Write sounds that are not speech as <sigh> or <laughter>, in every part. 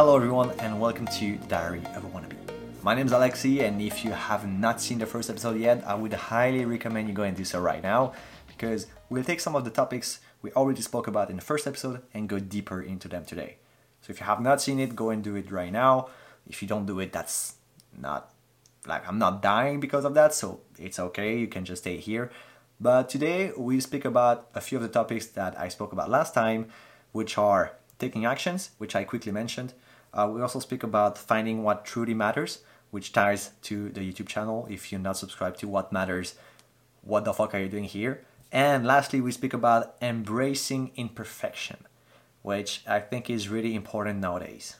Hello, everyone, and welcome to Diary of a Wannabe. My name is Alexi, and if you have not seen the first episode yet, I would highly recommend you go and do so right now because we'll take some of the topics we already spoke about in the first episode and go deeper into them today. So if you have not seen it, go and do it right now. If you don't do it, that's not like I'm not dying because of that, so it's okay, you can just stay here. But today we speak about a few of the topics that I spoke about last time, which are taking actions, which I quickly mentioned. Uh, we also speak about finding what truly matters, which ties to the YouTube channel. If you're not subscribed to What Matters, what the fuck are you doing here? And lastly, we speak about embracing imperfection, which I think is really important nowadays.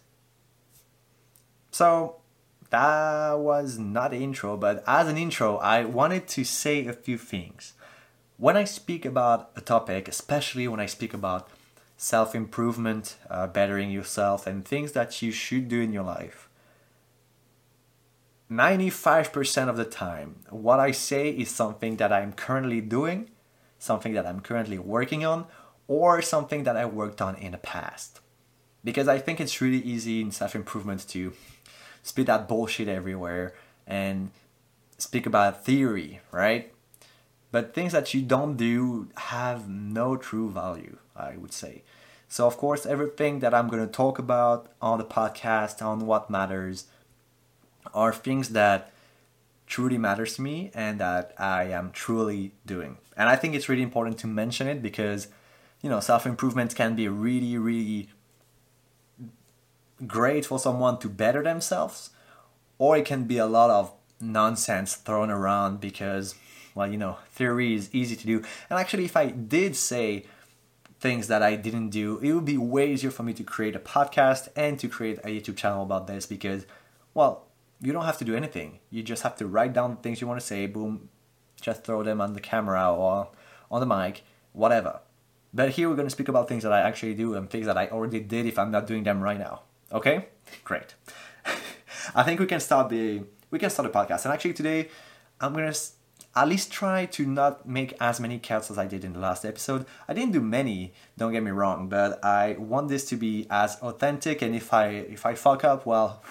So, that was not an intro, but as an intro, I wanted to say a few things. When I speak about a topic, especially when I speak about self improvement, uh, bettering yourself, and things that you should do in your life. 95% of the time, what I say is something that I'm currently doing, something that I'm currently working on, or something that I worked on in the past. Because I think it's really easy in self improvement to spit that bullshit everywhere and speak about theory, right? But things that you don't do have no true value, I would say. So, of course, everything that I'm going to talk about on the podcast, on what matters, are things that truly matters to me and that I am truly doing. And I think it's really important to mention it because, you know, self improvement can be really, really great for someone to better themselves, or it can be a lot of nonsense thrown around because well, you know, theory is easy to do. And actually, if I did say things that I didn't do, it would be way easier for me to create a podcast and to create a YouTube channel about this because, well, you don't have to do anything. You just have to write down things you want to say, boom, just throw them on the camera or on the mic, whatever. But here we're going to speak about things that I actually do and things that I already did if I'm not doing them right now. Okay? Great. <laughs> I think we can start the we can start a podcast. And actually today I'm to at least try to not make as many cuts as I did in the last episode. I didn't do many, don't get me wrong, but I want this to be as authentic and if I if I fuck up, well,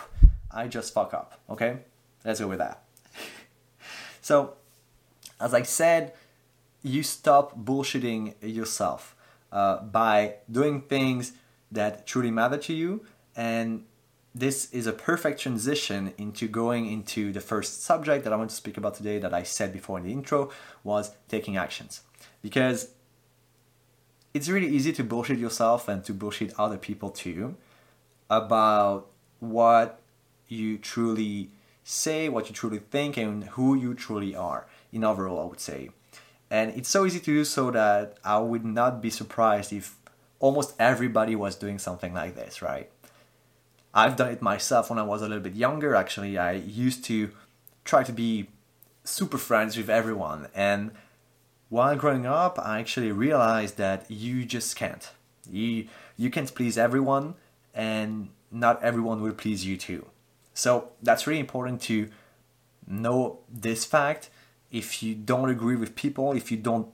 I just fuck up, okay? Let's go with that. <laughs> so, as I said, you stop bullshitting yourself uh, by doing things that truly matter to you and this is a perfect transition into going into the first subject that I want to speak about today that I said before in the intro was taking actions. Because it's really easy to bullshit yourself and to bullshit other people too about what you truly say, what you truly think, and who you truly are in overall, I would say. And it's so easy to do so that I would not be surprised if almost everybody was doing something like this, right? I've done it myself when I was a little bit younger. Actually, I used to try to be super friends with everyone. And while growing up, I actually realized that you just can't. You you can't please everyone, and not everyone will please you too. So that's really important to know this fact. If you don't agree with people, if you don't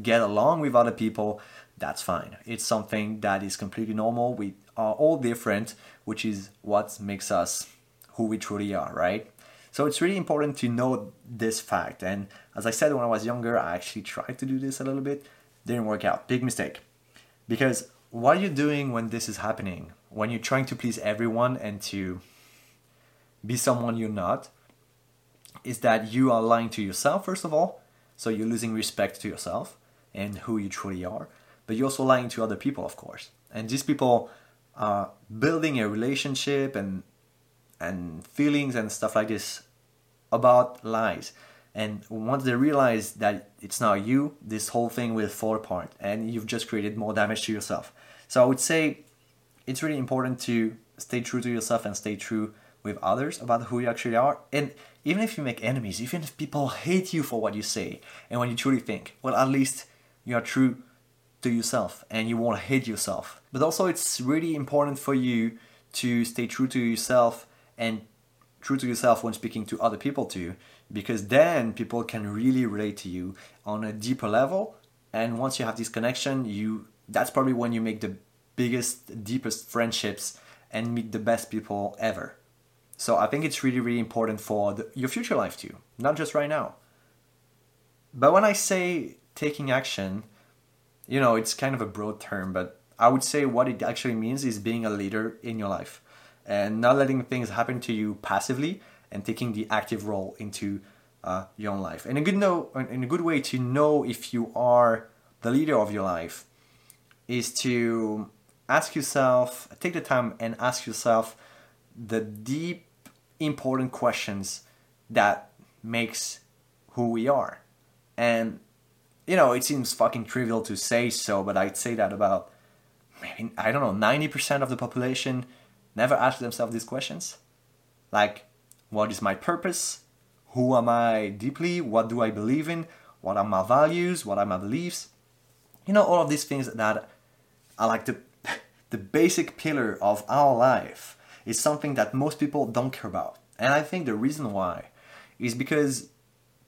get along with other people, that's fine. It's something that is completely normal. We are all different, which is what makes us who we truly are, right? So it's really important to know this fact. And as I said when I was younger, I actually tried to do this a little bit, didn't work out. Big mistake. Because what are you doing when this is happening? When you're trying to please everyone and to be someone you're not, is that you are lying to yourself, first of all. So you're losing respect to yourself and who you truly are. But you're also lying to other people, of course. And these people uh, building a relationship and and feelings and stuff like this about lies. And once they realize that it's not you, this whole thing will fall apart and you've just created more damage to yourself. So I would say it's really important to stay true to yourself and stay true with others about who you actually are. And even if you make enemies, even if people hate you for what you say and what you truly think, well, at least you are true to yourself and you won't hate yourself. But also, it's really important for you to stay true to yourself and true to yourself when speaking to other people too, because then people can really relate to you on a deeper level. And once you have this connection, you that's probably when you make the biggest, deepest friendships and meet the best people ever. So I think it's really, really important for the, your future life too, not just right now. But when I say taking action, you know, it's kind of a broad term, but I would say what it actually means is being a leader in your life and not letting things happen to you passively and taking the active role into uh, your own life. And a good know, and a good way to know if you are the leader of your life is to ask yourself, take the time and ask yourself the deep, important questions that makes who we are. And you know, it seems fucking trivial to say so, but I'd say that about maybe I don't know, 90% of the population never ask themselves these questions. Like, what is my purpose? Who am I deeply? What do I believe in? What are my values? What are my beliefs? You know, all of these things that are like the, <laughs> the basic pillar of our life is something that most people don't care about. And I think the reason why is because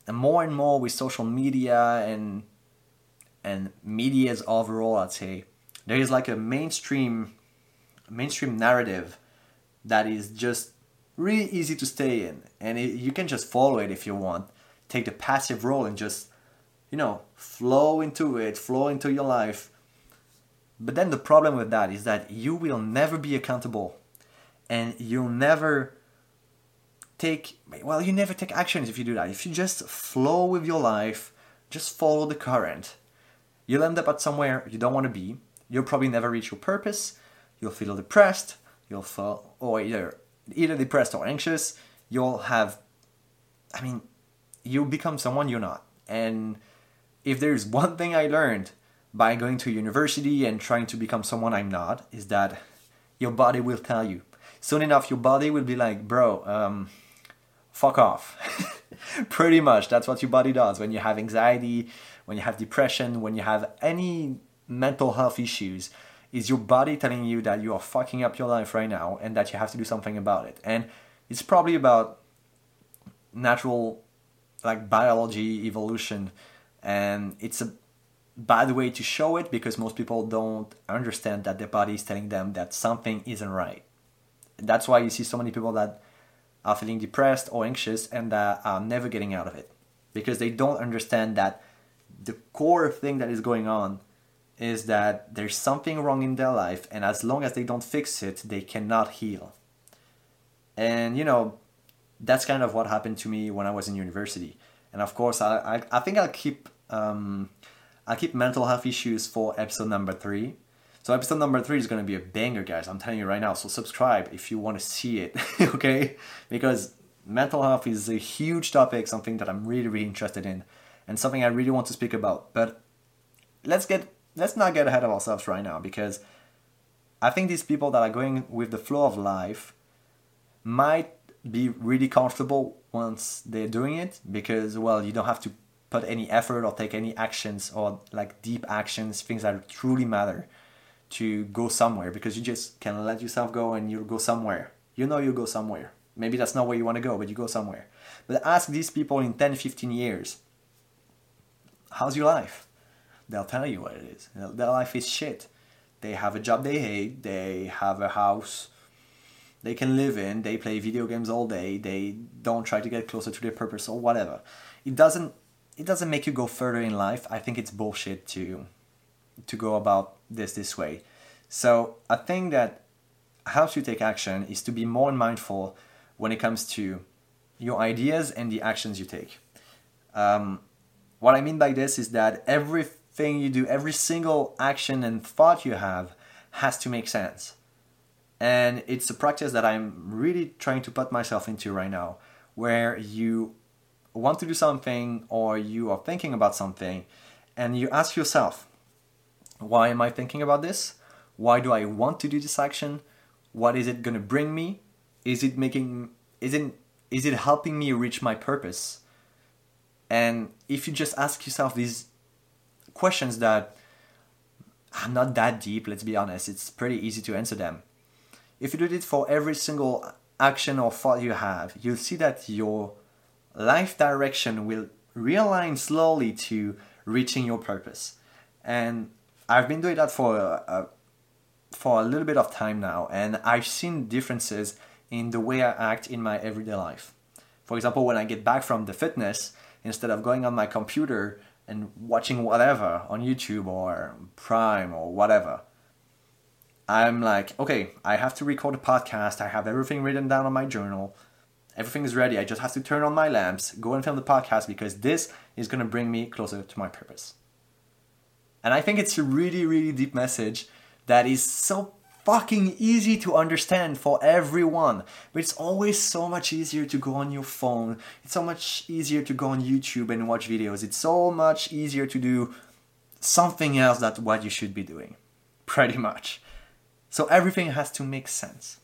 more and more with social media and and media's overall, I'd say there is like a mainstream mainstream narrative that is just really easy to stay in, and it, you can just follow it if you want. Take the passive role and just you know flow into it, flow into your life. But then the problem with that is that you will never be accountable, and you'll never take well you never take actions if you do that if you just flow with your life just follow the current you'll end up at somewhere you don't want to be. You'll probably never reach your purpose. You'll feel depressed. You'll feel or either either depressed or anxious. You'll have i mean you become someone you're not. And if there's one thing i learned by going to university and trying to become someone i'm not is that your body will tell you. Soon enough your body will be like bro um, fuck off. <laughs> Pretty much, that's what your body does when you have anxiety, when you have depression, when you have any mental health issues. Is your body telling you that you are fucking up your life right now and that you have to do something about it? And it's probably about natural, like biology, evolution, and it's a bad way to show it because most people don't understand that their body is telling them that something isn't right. That's why you see so many people that are feeling depressed or anxious and that are never getting out of it. Because they don't understand that the core thing that is going on is that there's something wrong in their life and as long as they don't fix it they cannot heal. And you know that's kind of what happened to me when i was in university. And of course i, I, I think i'll keep um, i'll keep mental health issues for episode number three so episode number three is gonna be a banger, guys. I'm telling you right now. So subscribe if you want to see it, <laughs> okay? Because mental health is a huge topic, something that I'm really, really interested in, and something I really want to speak about. But let's get let's not get ahead of ourselves right now because I think these people that are going with the flow of life might be really comfortable once they're doing it because well you don't have to put any effort or take any actions or like deep actions things that truly matter to go somewhere because you just can let yourself go and you'll go somewhere. You know you'll go somewhere. Maybe that's not where you want to go, but you go somewhere. But ask these people in 10, 15 years, how's your life? They'll tell you what it is. Their life is shit. They have a job they hate, they have a house they can live in, they play video games all day, they don't try to get closer to their purpose or whatever. It doesn't it doesn't make you go further in life. I think it's bullshit to to go about this this way. So a thing that helps you take action is to be more mindful when it comes to your ideas and the actions you take. Um, what I mean by this is that everything you do, every single action and thought you have, has to make sense. And it's a practice that I'm really trying to put myself into right now, where you want to do something or you are thinking about something and you ask yourself, why am I thinking about this? Why do I want to do this action? What is it going to bring me? Is it making is it is it helping me reach my purpose? And if you just ask yourself these questions that are not that deep, let's be honest, it's pretty easy to answer them. If you do it for every single action or thought you have, you'll see that your life direction will realign slowly to reaching your purpose. And I've been doing that for a, for a little bit of time now, and I've seen differences in the way I act in my everyday life. For example, when I get back from the fitness, instead of going on my computer and watching whatever on YouTube or Prime or whatever, I'm like, okay, I have to record a podcast. I have everything written down on my journal. Everything is ready. I just have to turn on my lamps, go and film the podcast because this is going to bring me closer to my purpose. And I think it's a really, really deep message that is so fucking easy to understand for everyone. But it's always so much easier to go on your phone. It's so much easier to go on YouTube and watch videos. It's so much easier to do something else than what you should be doing. Pretty much. So everything has to make sense.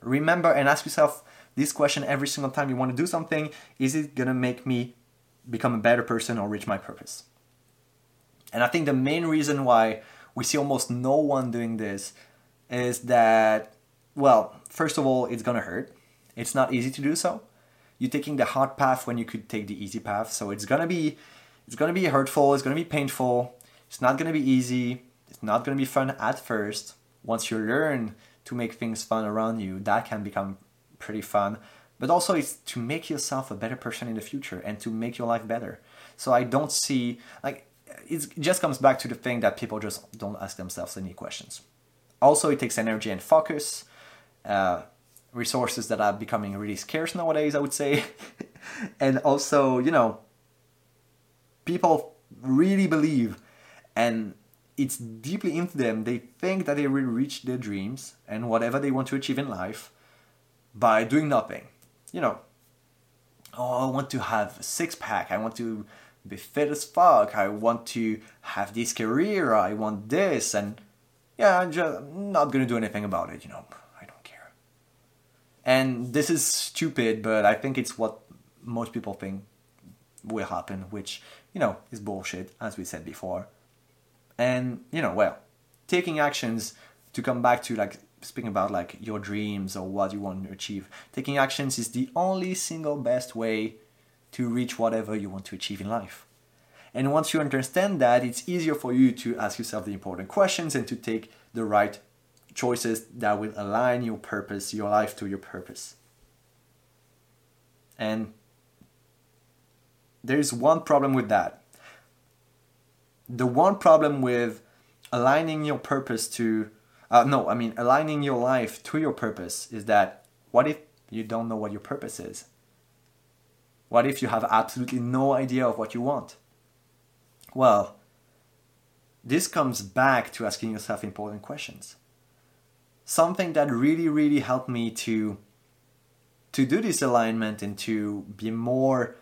Remember and ask yourself this question every single time you want to do something is it to make me become a better person or reach my purpose? And I think the main reason why we see almost no one doing this is that, well, first of all, it's gonna hurt. It's not easy to do so. You're taking the hard path when you could take the easy path, so it's gonna be, it's gonna be hurtful. It's gonna be painful. It's not gonna be easy. It's not gonna be fun at first. Once you learn to make things fun around you, that can become pretty fun. But also, it's to make yourself a better person in the future and to make your life better. So I don't see like it just comes back to the thing that people just don't ask themselves any questions. Also, it takes energy and focus, uh, resources that are becoming really scarce nowadays, I would say. <laughs> and also, you know, people really believe and it's deeply into them. They think that they will reach their dreams and whatever they want to achieve in life by doing nothing. You know, oh, I want to have a six pack. I want to be fit as fuck. I want to have this career. I want this. And yeah, I'm just not gonna do anything about it, you know. I don't care. And this is stupid, but I think it's what most people think will happen, which, you know, is bullshit, as we said before. And, you know, well, taking actions to come back to like speaking about like your dreams or what you want to achieve, taking actions is the only single best way to reach whatever you want to achieve in life. And once you understand that, it's easier for you to ask yourself the important questions and to take the right choices that will align your purpose, your life to your purpose. And there's one problem with that. The one problem with aligning your purpose to, uh, no, I mean, aligning your life to your purpose is that what if you don't know what your purpose is? What if you have absolutely no idea of what you want? Well, this comes back to asking yourself important questions. Something that really, really helped me to to do this alignment and to be more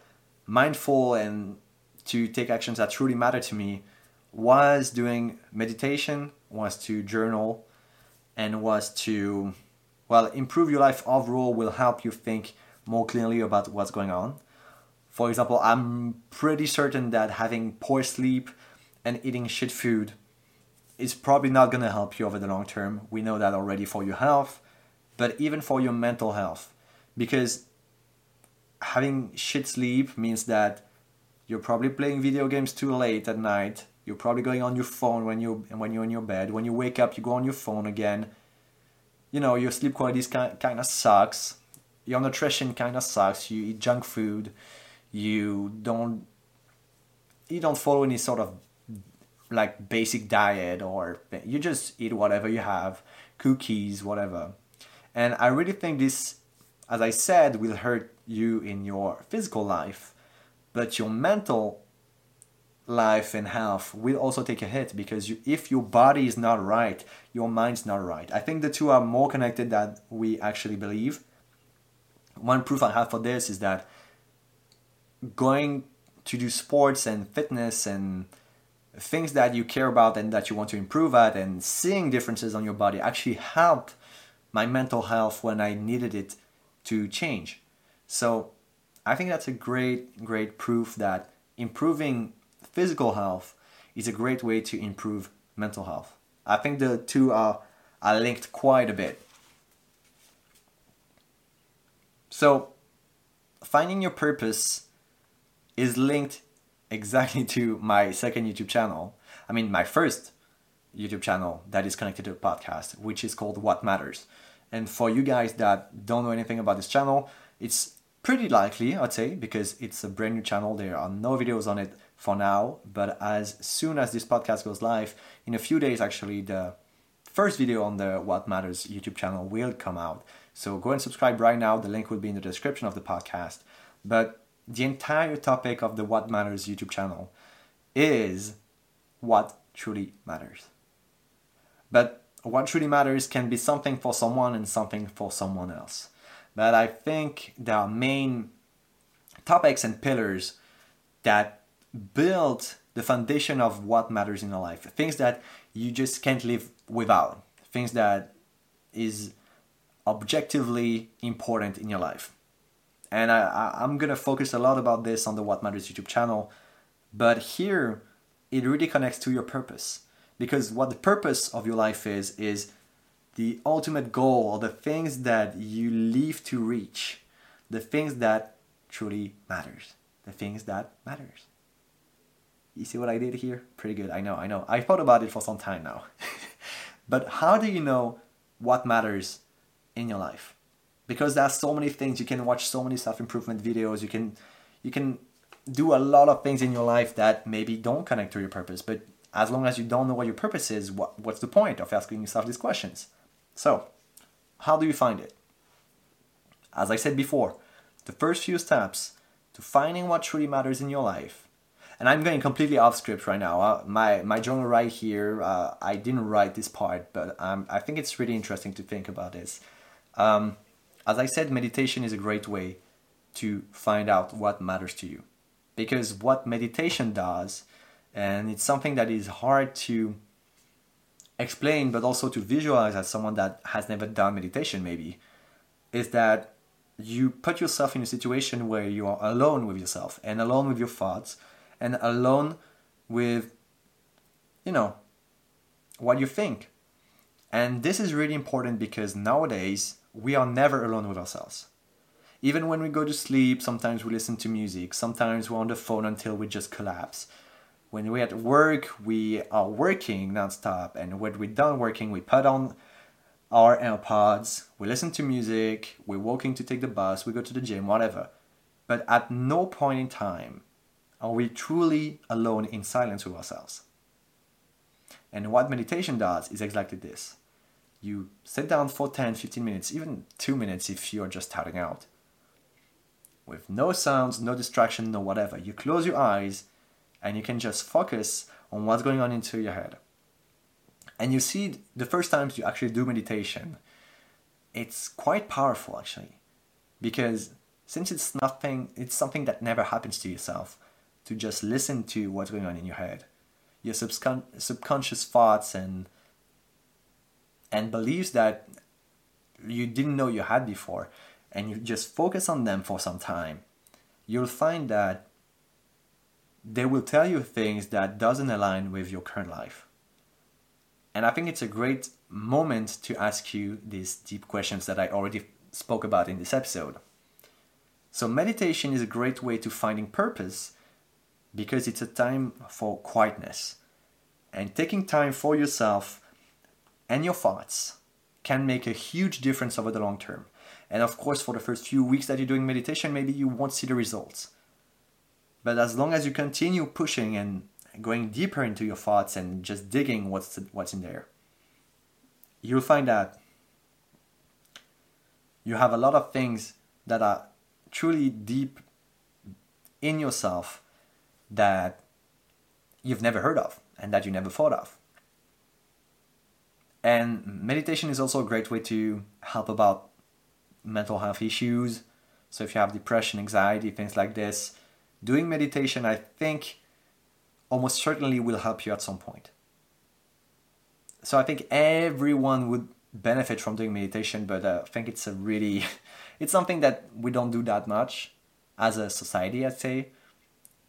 mindful and to take actions that truly matter to me was doing meditation, was to journal, and was to well improve your life overall will help you think more clearly about what's going on for example, I'm pretty certain that having poor sleep and eating shit food is probably not going to help you over the long term. We know that already for your health, but even for your mental health. Because having shit sleep means that you're probably playing video games too late at night. You're probably going on your phone when you when you're in your bed. When you wake up, you go on your phone again. You know your sleep quality kind of sucks. Your nutrition kind of sucks. You eat junk food you don't you don't follow any sort of like basic diet or you just eat whatever you have cookies whatever. And i really think this as i said will hurt you in your physical life but your mental life and health will also take a hit because you, if your body is not right your mind's not right. I think the two are more connected than we actually believe. One proof i have for this is that going to do sports and fitness and things that you care about and that you want to improve at and seeing differences on your body actually helped my mental health when I needed it to change. So I think that's a great, great proof that improving physical health is a great way to improve mental health. I think the two are, are linked quite a bit. So, finding your purpose is linked exactly to my second YouTube channel. I mean, my first YouTube channel that is connected to a podcast, which is called What Matters. And for you guys that don't know anything about this channel, it's pretty likely, I'd say, because it's a brand new channel. There are no videos on it for now, but as soon as this podcast goes live, in a few days, actually, the first video on the What Matters YouTube channel will come out. So go and subscribe right now. The link will be in the description of the podcast. But the entire topic of the What Matters YouTube channel is what truly matters. But what truly matters can be something for someone and something for someone else. But I think there are main topics and pillars that build the foundation of what matters in your life. Things that you just can't live without. Things that is objectively important in your life. And I, I, am gonna focus a lot about this on the What Matters YouTube channel. But here it really connects to your purpose. Because what the purpose of your life is is the ultimate goal or the things that you live to reach. The things that truly matters. The things that matters. You see what i did here? Pretty good. I know i know. I thought about it for some time now. <laughs> But how do you know what matters in your life because there's so many things you can watch so many self-improvement videos you can you can do a lot of things in your life that maybe don't connect to your purpose but as long as you don't know what your purpose is, what, what's the point of asking yourself these questions? So, how do you find it? As I said before, the first few steps to finding what truly matters in your life, and I'm going completely off script right now. Uh, my, my journal right here, uh, I didn't write this part, but um, I think it's really interesting to think about this. Um, as I said, meditation is a great way to find out what matters to you. Because what meditation does and it's something that is hard to explain but also to visualize as someone that has never done meditation maybe is that you put yourself in a situation where you are alone with yourself and alone with your thoughts and alone with you know what you think and this is really important because nowadays we are never alone with ourselves even when we go to sleep sometimes we listen to music sometimes we're on the phone until we just collapse when we're at work, we are working nonstop, and when we're done working, we put on our AirPods, we listen to music, we're walking to take the bus, we go to the gym, whatever. But at no point in time are we truly alone in silence with ourselves. And what meditation does is exactly this. You sit down for 10, 15 minutes, even 2 minutes if you're just starting out. With no sounds, no distraction, no whatever. You close your eyes and you can just focus on what's going on into your head. And you see, the first times you actually do meditation, it's quite powerful actually, because since it's nothing, it's something that never happens to yourself, to just listen to what's going on in your head, your subcon- subconscious thoughts and and beliefs that you didn't know you had before, and you just focus on them for some time, you'll find that they will tell you things that doesn't align with your current life. And I think it's a great moment to ask you these deep questions that I already spoke about in this episode. So meditation is a great way to finding purpose because it's a time for quietness. And taking time for yourself and your thoughts can make a huge difference over the long term. And of course, for the first few weeks that you're doing meditation, maybe you won't see the results. But as long as you continue pushing and going deeper into your thoughts and just digging what's what's in there, you'll find that you have a lot of things that are truly deep in yourself that you've never heard of and that you never thought of. And meditation is also a great way to help about mental health issues. So if you have depression, anxiety, things like this, doing meditation, I think, almost certainly will help you at some point. So I think everyone would benefit from doing meditation, but uh, I think it's a really, <laughs> it's something that we don't do that much as a society, I'd say.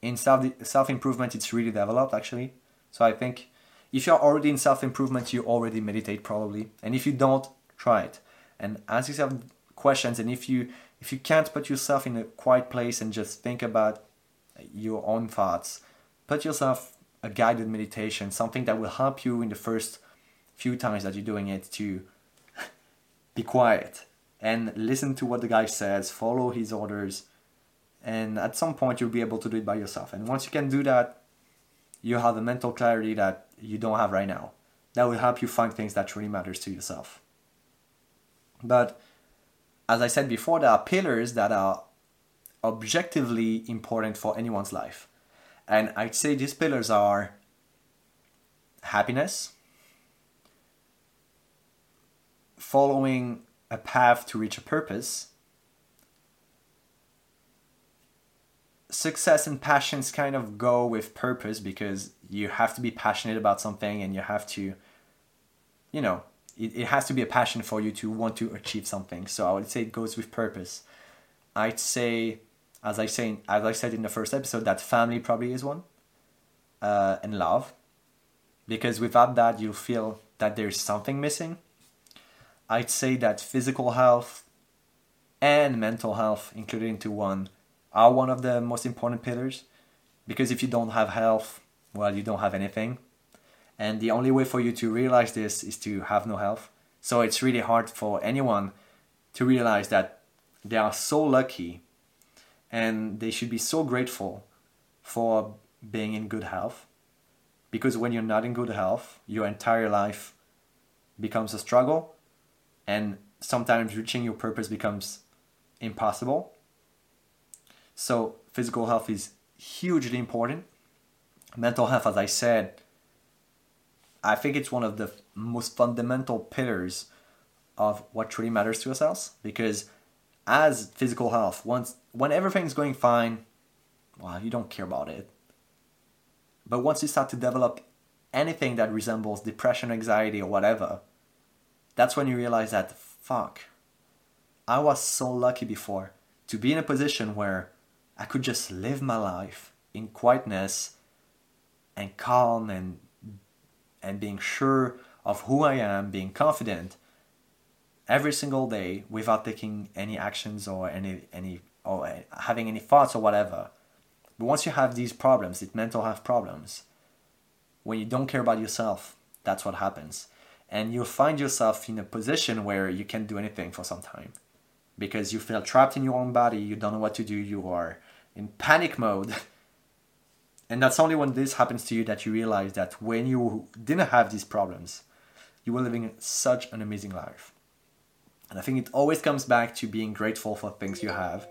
In self self improvement, it's really developed actually. So I think if you're already in self improvement, you already meditate probably, and if you don't, try it and ask yourself questions. And if you if you can't put yourself in a quiet place and just think about your own thoughts. Put yourself a guided meditation, something that will help you in the first few times that you're doing it to <laughs> be quiet and listen to what the guy says, follow his orders, and at some point you'll be able to do it by yourself. And once you can do that, you have a mental clarity that you don't have right now. That will help you find things that really matters to yourself. But as I said before, there are pillars that are objectively important for anyone's life. And I'd say these pillars are happiness, following a path to reach a purpose, success and passions kind of go with purpose because you have to be passionate about something and you have to, you know, it, it has to be a passion for you to want to achieve something. So I would say it goes with purpose. I'd say, as I say, as I said in the first episode, that family probably is one, uh, and love, because without that you'll feel that there's something missing. I'd say that physical health and mental health included into one are one of the most important pillars because if you don't have health, well, you don't have anything. And the only way for you to realize this is to have no health. So it's really hard for anyone to realize that they are so lucky and they should be so grateful for being in good health. Because when you're not in good health, your entire life becomes a struggle and sometimes reaching your purpose becomes impossible. So, physical health is hugely important. Mental health, as I said, I think it's one of the most fundamental pillars of what truly matters to ourselves because as physical health once when everything's going fine well you don't care about it but once you start to develop anything that resembles depression anxiety or whatever that's when you realize that fuck i was so lucky before to be in a position where i could just live my life in quietness and calm and and being sure of who I am, being confident every single day without taking any actions or any any or having any thoughts or whatever. But once you have these problems, these mental health problems, when you don't care about yourself, that's what happens. And you'll find yourself in a position where you can't do anything for some time because you feel trapped in your own body, you don't know what to do, you are in panic mode And that's only when this happens to you that you realize that when you didn't have these problems, you were living such an amazing life. And I think it always comes back to being grateful for things you have.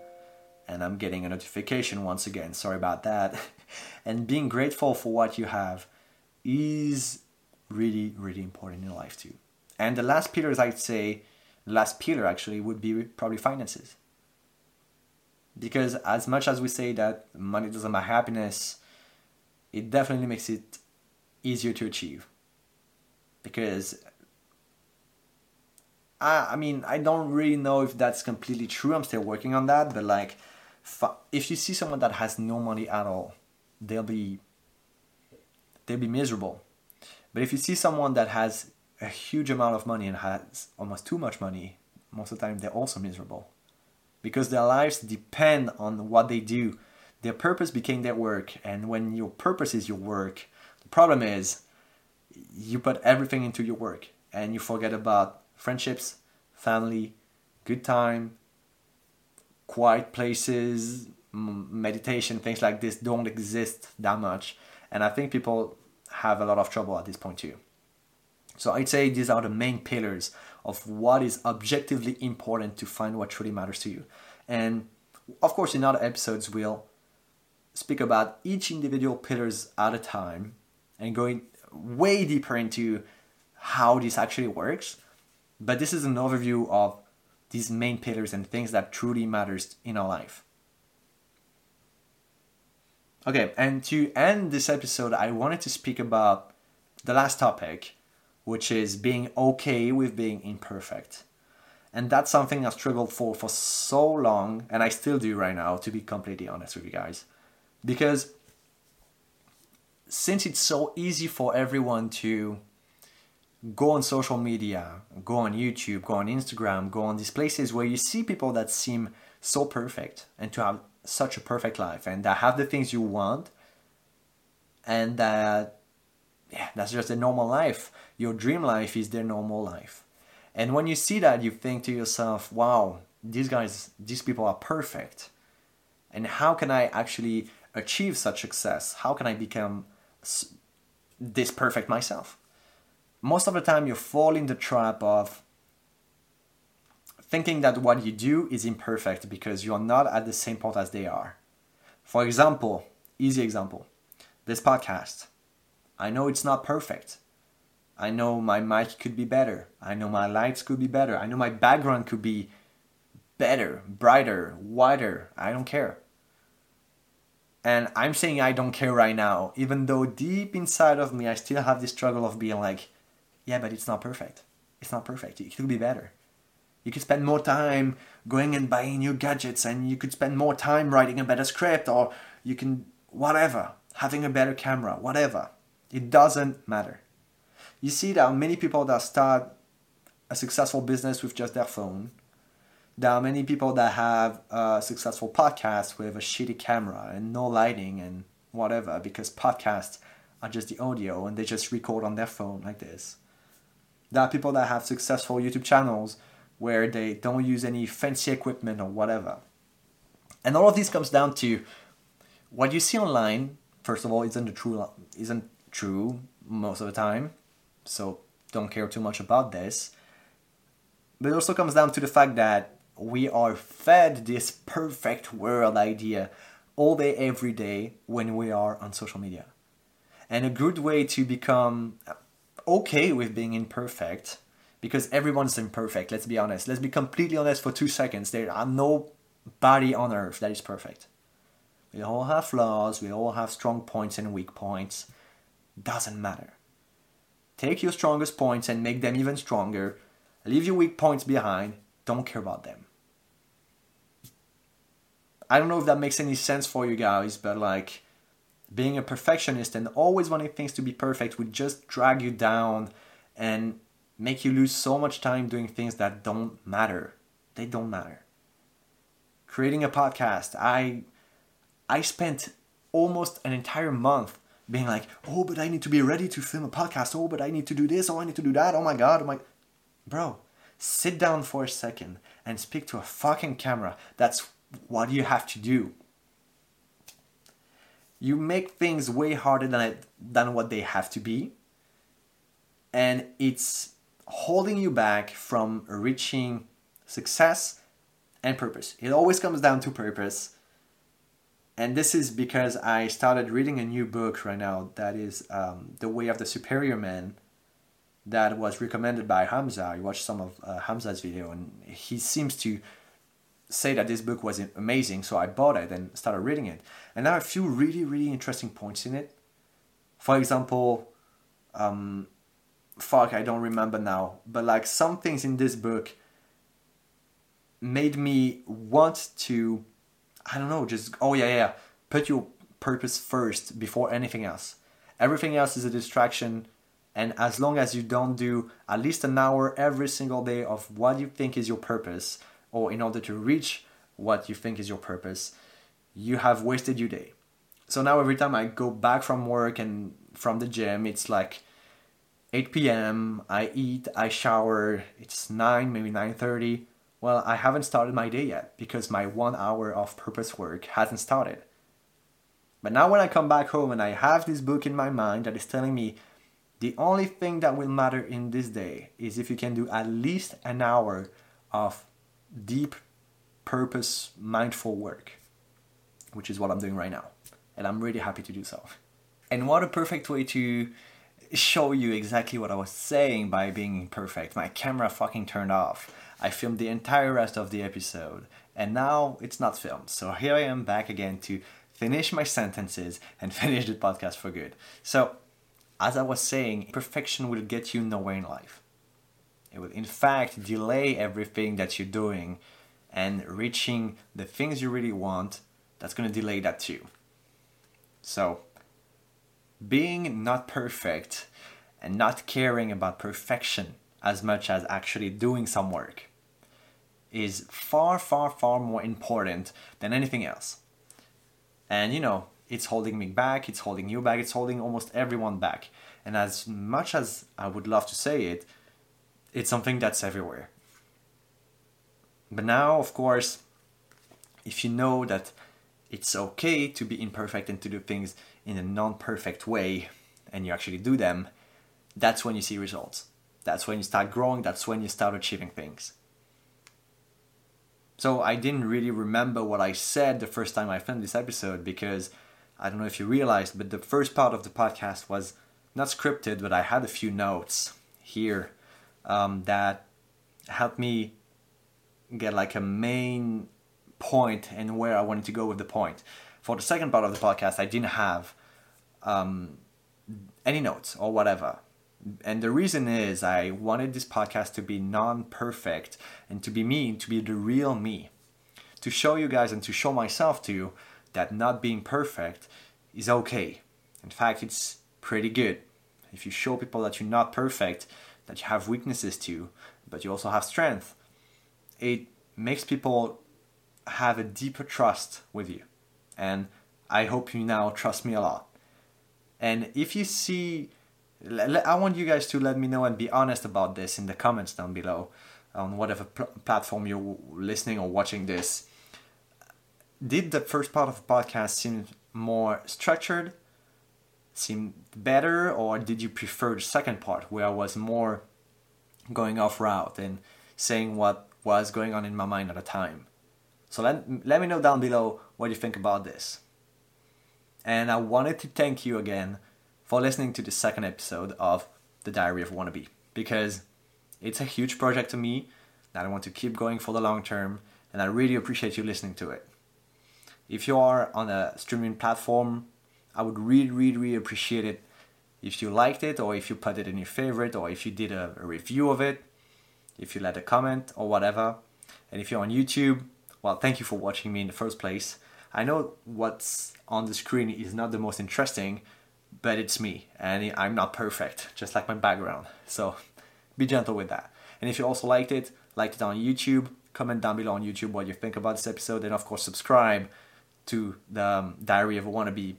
And I'm getting a notification once again, sorry about that. <laughs> and being grateful for what you have is really, really important in life too. And the last pillars I'd say, last pillar actually would be probably finances. Because as much as we say that money doesn't buy happiness, it definitely makes it easier to achieve. Because I, I mean I don't really know if that's completely true. I'm still working on that. But like if you see someone that has no money at all they'll be they'll be miserable. But if you see someone that has a huge amount of money and has almost too much money most of the time they're also miserable because their lives depend on what they do their purpose became their work. And when your purpose is your work, the problem is you put everything into your work and you forget about friendships, family, good time, quiet places, meditation, things like this don't exist that much. And I think people have a lot of trouble at this point too. So I'd say these are the main pillars of what is objectively important to find what truly matters to you. And of course, in other episodes, we'll speak about each individual pillars at a time and going way deeper into how this actually works. But this is an overview of these main pillars and things that truly matters in our life. Okay, and to end this episode, I wanted to speak about the last topic, which is being okay with being imperfect. And that's something I've struggled for for so long, and I still do right now, to be completely honest with you guys because since it's so easy for everyone to go on social media, go on YouTube, go on Instagram, go on these places where you see people that seem so perfect and to have such a perfect life and that have the things you want, and that yeah, that's just a normal life. Your dream life is their normal life. And when you see that, you think to yourself, wow, these guys, these people are perfect. And how can I actually achieve such success? How can I become this perfect myself? Most of the time, you fall in the trap of thinking that what you do is imperfect because you are not at the same point as they are. For example, easy example, this podcast. I know it's not perfect. I know my mic could be better. I know my lights could be better. I know my background could be better, brighter, wider. I don't care. And I'm saying I don't care right now, even though deep inside of me, I still have this struggle of being like, yeah, but it's not perfect. It's not perfect. It could be better. You could spend more time going and buying new gadgets, and you could spend more time writing a better script, or you can, whatever, having a better camera, whatever. It doesn't matter. You see, there are many people that start a successful business with just their phone. There are many people that have a successful podcast with a shitty camera and no lighting and whatever because podcasts are just the audio and they just record on their phone like this. There are people that have successful YouTube channels where they don't use any fancy equipment or whatever. And all of this comes down to what you see online, first of all, isn't true isn't true most of the time. So don't care too much about this. But it also comes down to the fact that we are fed this perfect world idea all day, every day when we are on social media. And a good way to become okay with being imperfect, because everyone's imperfect, let's be honest. Let's be completely honest for two seconds. There are no body on earth that is perfect. We all have flaws, we all have strong points and weak points. Doesn't matter. Take your strongest points and make them even stronger. Leave your weak points behind. Don't care about them. I don't know if that makes any sense for you guys, but like being a perfectionist and always wanting things to be perfect would just drag you down and make you lose so much time doing things that don't matter. They don't matter. Creating a podcast, I I spent almost an entire month being like, oh, but I need to be ready to film a podcast. Oh, but I need to do this. Oh, I need to do that. Oh my God. Oh my. Bro, sit down for a second and speak to a fucking camera. That's what you have to do. You make things way harder than, it, than what they have to be. And it's holding you back from reaching success and purpose. It always comes down to purpose and this is because I started reading a new book right now that is um, The Way of the Superior Man that was recommended by Hamza. I watched some of uh, Hamza's video and he seems to say that this book was amazing, so I bought it and started reading it. And there are a few really, really interesting points in it. For example, um, fuck, I don't remember now, but like some things in this book made me want to I don't know, just oh yeah, yeah, put your purpose first before anything else. Everything else is a distraction, and as long as you don't do at least an hour every single day of what you think is your purpose, or in order to reach what you think is your purpose, you have wasted your day. So now every time I go back from work and from the gym, it's like 8 p.m. I eat, I shower. It's 9, maybe 9:30. Well, I haven't started my day yet because my one hour of purpose work hasn't started. But now, when I come back home and I have this book in my mind that is telling me the only thing that will matter in this day is if you can do at least an hour of deep, purpose, mindful work, which is what I'm doing right now. And I'm really happy to do so. And what a perfect way to show you exactly what I was saying by being imperfect. My camera fucking turned off. I filmed the entire rest of the episode, and now it's not filmed. So here I am back again to finish my sentences and <laughs> finish the podcast for good. So, as I was saying, perfection will get you nowhere in life. It will, in fact, delay everything that you're doing and reaching the things you really want. That's going to delay that too. So, being not perfect and not caring about perfection as much as actually doing some work is far, far, far more important than anything else. And you know, it's holding me back, it's holding you back, it's holding almost everyone back. And as much as I would love to say it, it's something that's everywhere. But now, of course, if you know that it's okay to be imperfect and to do things in a non perfect way, and you actually do them, that's when you see results. That's when you start growing, that's when you start achieving things. So I didn't really remember what I said the first time I filmed this episode because I don't know if you realized, but the first part of the podcast was not scripted, but I had a few notes here um, that helped me get like a main point and where I wanted to go with the point. For the second part of the podcast, I didn't have um, any notes or whatever. And the reason is I wanted this podcast to be non perfect and to be me, to be the real me. To show you guys and to show myself to you that not being perfect is okay. In fact, it's pretty good. If you show people that you're not perfect, that you have weaknesses too, but you also have strength, it makes people have a deeper trust with you. And I hope you now trust me a lot. And if you see, I want you guys to let me know and be honest about this in the comments down below on whatever pl- platform you're listening or watching this. Did the first part of the podcast seem more structured seemed better or did you prefer the second part where I was more going off route and saying what was going on in my mind at the time? So let, let me know down below what you think about this. And I wanted to thank you again for listening to the second episode of The Diary of Wannabe because it's a huge project to me that I want to keep going for the long term and I really appreciate you listening to it. If you are on a streaming platform, I would really, really, really appreciate it if you liked it or if you put it in your favorite or if you did a, a review of it, if you let a comment or whatever. And if you're on YouTube, well, thank you for watching me in the first place. I know what's on the screen is not the most interesting, but it's me and I'm not perfect, just like my background. So be gentle with that. And if you also liked it, like it on YouTube, comment down below on YouTube what you think about this episode, and of course, subscribe to the um, Diary of a Wannabe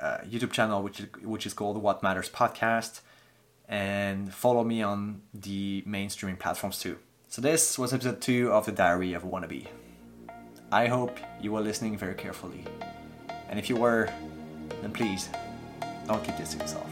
uh, YouTube channel, which is, which is called What Matters Podcast, and follow me on the mainstreaming platforms too. So this was episode two of the Diary of a Wannabe. I hope you were listening very carefully, and if you were, then please don't keep this to yourself.